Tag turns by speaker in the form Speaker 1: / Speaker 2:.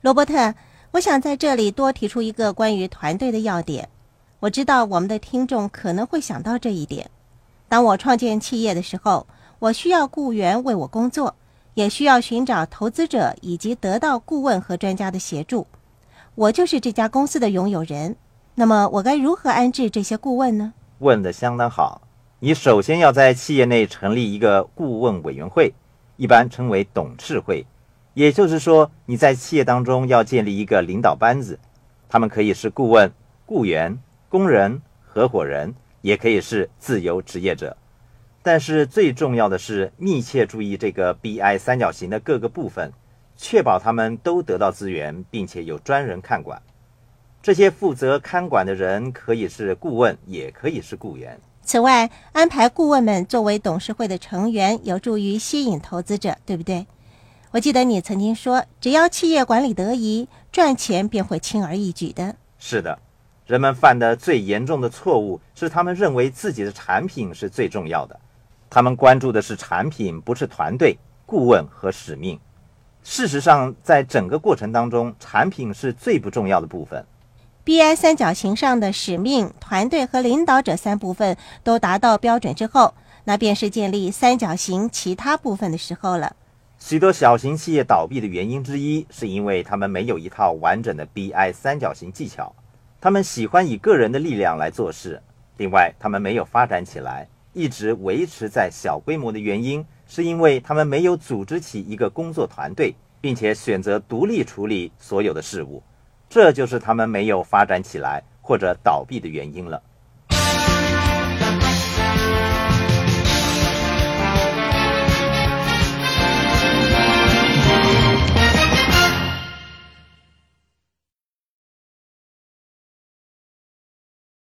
Speaker 1: 罗伯特，我想在这里多提出一个关于团队的要点。我知道我们的听众可能会想到这一点。当我创建企业的时候，我需要雇员为我工作，也需要寻找投资者以及得到顾问和专家的协助。我就是这家公司的拥有人。那么，我该如何安置这些顾问呢？
Speaker 2: 问得相当好。你首先要在企业内成立一个顾问委员会，一般称为董事会。也就是说，你在企业当中要建立一个领导班子，他们可以是顾问、雇员、工人、合伙人，也可以是自由职业者。但是最重要的是密切注意这个 BI 三角形的各个部分，确保他们都得到资源，并且有专人看管。这些负责看管的人可以是顾问，也可以是雇员。
Speaker 1: 此外，安排顾问们作为董事会的成员，有助于吸引投资者，对不对？我记得你曾经说，只要企业管理得宜，赚钱便会轻而易举的。
Speaker 2: 是的，人们犯的最严重的错误是，他们认为自己的产品是最重要的，他们关注的是产品，不是团队、顾问和使命。事实上，在整个过程当中，产品是最不重要的部分。
Speaker 1: BI 三角形上的使命、团队和领导者三部分都达到标准之后，那便是建立三角形其他部分的时候了。
Speaker 2: 许多小型企业倒闭的原因之一，是因为他们没有一套完整的 BI 三角形技巧。他们喜欢以个人的力量来做事。另外，他们没有发展起来，一直维持在小规模的原因，是因为他们没有组织起一个工作团队，并且选择独立处理所有的事务。这就是他们没有发展起来或者倒闭的原因了。